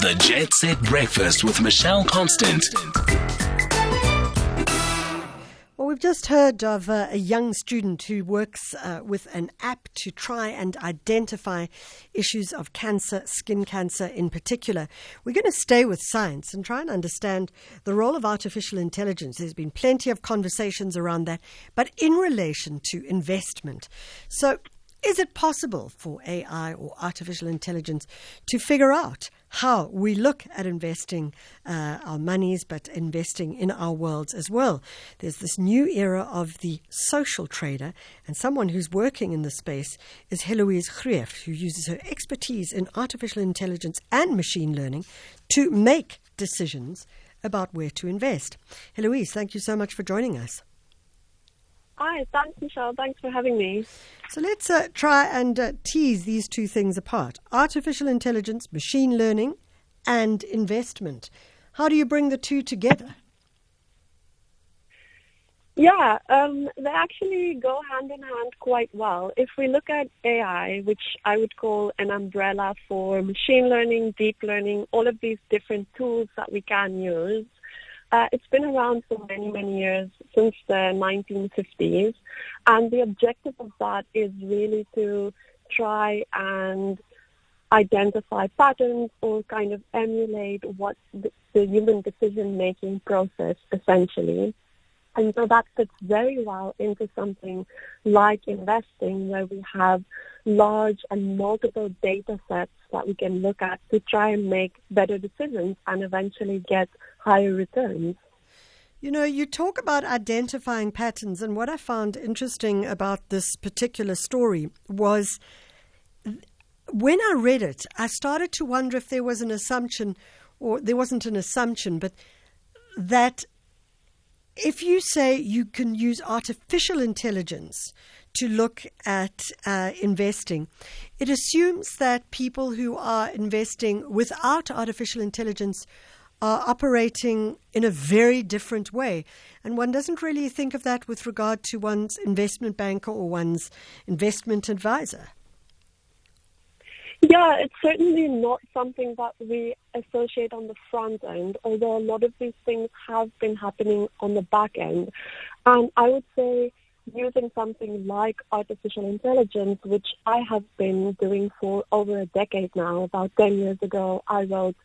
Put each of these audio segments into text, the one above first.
The Jet Set Breakfast with Michelle Constant. Well, we've just heard of uh, a young student who works uh, with an app to try and identify issues of cancer, skin cancer in particular. We're going to stay with science and try and understand the role of artificial intelligence. There's been plenty of conversations around that, but in relation to investment. So, is it possible for AI or artificial intelligence to figure out how we look at investing uh, our monies, but investing in our worlds as well? There's this new era of the social trader, and someone who's working in the space is Heloise Greef, who uses her expertise in artificial intelligence and machine learning to make decisions about where to invest. Heloise, thank you so much for joining us. Hi, thanks, Michelle. Thanks for having me. So let's uh, try and uh, tease these two things apart artificial intelligence, machine learning, and investment. How do you bring the two together? Yeah, um, they actually go hand in hand quite well. If we look at AI, which I would call an umbrella for machine learning, deep learning, all of these different tools that we can use, uh, it's been around for many, many years, since the 1950s. And the objective of that is really to try and identify patterns or kind of emulate what the, the human decision-making process essentially. And so that fits very well into something like investing where we have large and multiple data sets that we can look at to try and make better decisions and eventually get higher returns. You know, you talk about identifying patterns, and what I found interesting about this particular story was when I read it, I started to wonder if there was an assumption, or there wasn't an assumption, but that if you say you can use artificial intelligence to look at uh, investing, it assumes that people who are investing without artificial intelligence are operating in a very different way. And one doesn't really think of that with regard to one's investment banker or one's investment advisor. Yeah, it's certainly not something that we associate on the front end, although a lot of these things have been happening on the back end. And I would say using something like artificial intelligence, which I have been doing for over a decade now. About 10 years ago, I wrote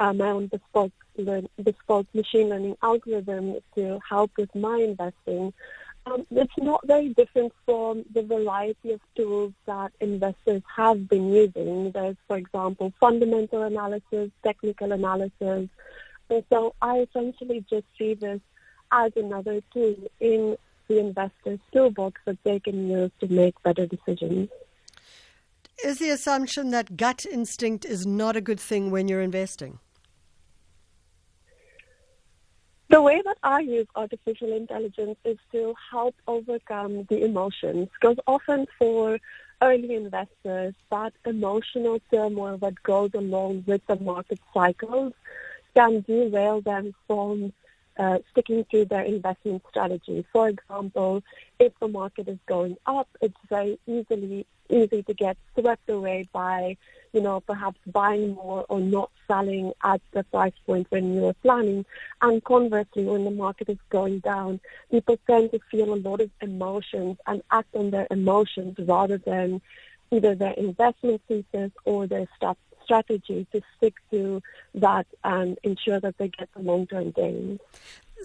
uh, my own bespoke, bespoke machine learning algorithm to help with my investing. Um, it's not very different from the variety of tools that investors have been using. There's, for example, fundamental analysis, technical analysis. And so I essentially just see this as another tool in the investor's toolbox that they can use to make better decisions. Is the assumption that gut instinct is not a good thing when you're investing? The way that I use artificial intelligence is to help overcome the emotions, because often for early investors, that emotional turmoil that goes along with the market cycles can derail them from uh, sticking to their investment strategy. For example, if the market is going up, it's very easily easy to get swept away by, you know, perhaps buying more or not selling at the price point when you're planning. And conversely, when the market is going down, people tend to feel a lot of emotions and act on their emotions rather than either their investment thesis or their strategy to stick to that and ensure that they get the long term gains.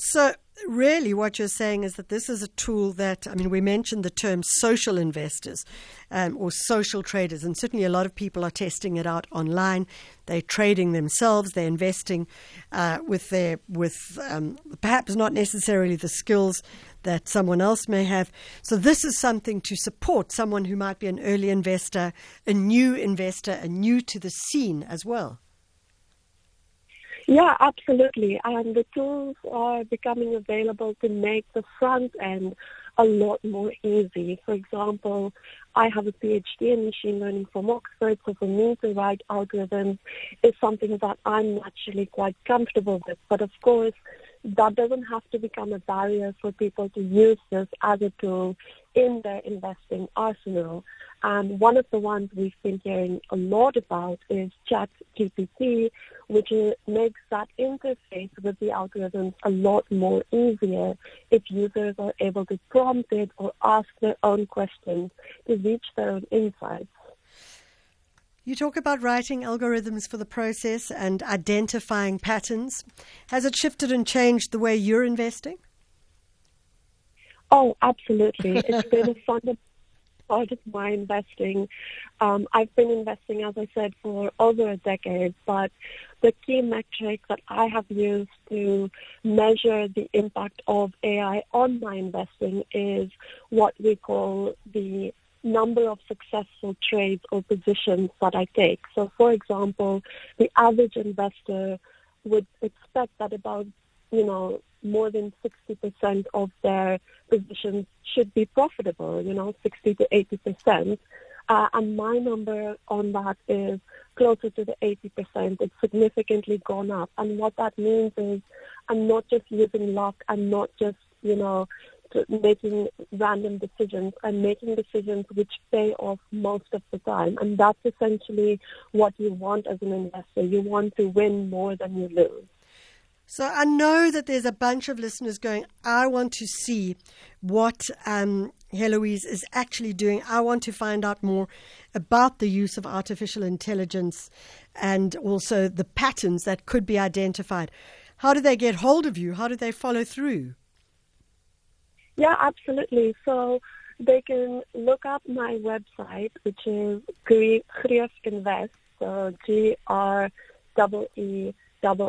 So, really, what you're saying is that this is a tool that, I mean, we mentioned the term social investors um, or social traders, and certainly a lot of people are testing it out online. They're trading themselves, they're investing uh, with their, with um, perhaps not necessarily the skills that someone else may have. So, this is something to support someone who might be an early investor, a new investor, a new to the scene as well. Yeah, absolutely. And the tools are becoming available to make the front end a lot more easy. For example, I have a PhD in machine learning from Oxford, so for me to write algorithms is something that I'm naturally quite comfortable with. But of course, that doesn't have to become a barrier for people to use this as a tool in their investing arsenal. And one of the ones we've been hearing a lot about is ChatGPT, which makes that interface with the algorithms a lot more easier if users are able to prompt it or ask their own questions to reach their own insights. You talk about writing algorithms for the process and identifying patterns. Has it shifted and changed the way you're investing? Oh, absolutely. it's been a fundamental part of my investing. Um, I've been investing, as I said, for over a decade, but the key metric that I have used to measure the impact of AI on my investing is what we call the number of successful trades or positions that I take. So, for example, the average investor would expect that about, you know, more than 60% of their positions should be profitable, you know, 60 to 80%. Uh, and my number on that is closer to the 80%. It's significantly gone up. And what that means is I'm not just using luck. I'm not just, you know, making random decisions and making decisions which pay off most of the time. And that's essentially what you want as an investor. You want to win more than you lose. So I know that there's a bunch of listeners going, I want to see what um, Heloise is actually doing. I want to find out more about the use of artificial intelligence and also the patterns that could be identified. How do they get hold of you? How do they follow through? Yeah, absolutely. So they can look up my website, which is Greef Invest, so G R E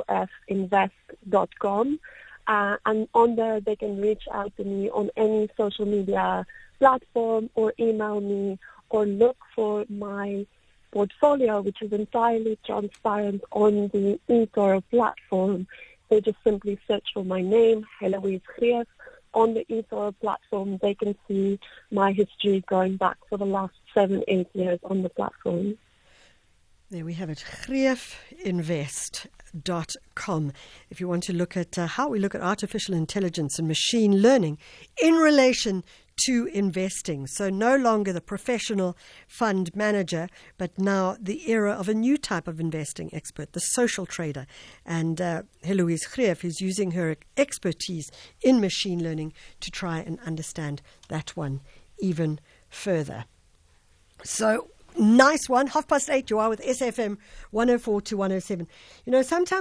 F invest.com. Uh, and on there, they can reach out to me on any social media platform or email me or look for my portfolio, which is entirely transparent on the eToro platform. They just simply search for my name, Heloise Greef, on the eToro platform, they can see my history going back for the last seven, eight years on the platform. There we have it, greefinvest.com. If you want to look at uh, how we look at artificial intelligence and machine learning in relation to investing. So, no longer the professional fund manager, but now the era of a new type of investing expert, the social trader. And uh, Heloise Greef is using her expertise in machine learning to try and understand that one even further. So, nice one. Half past eight, you are with SAfm 104 to 107. You know, sometimes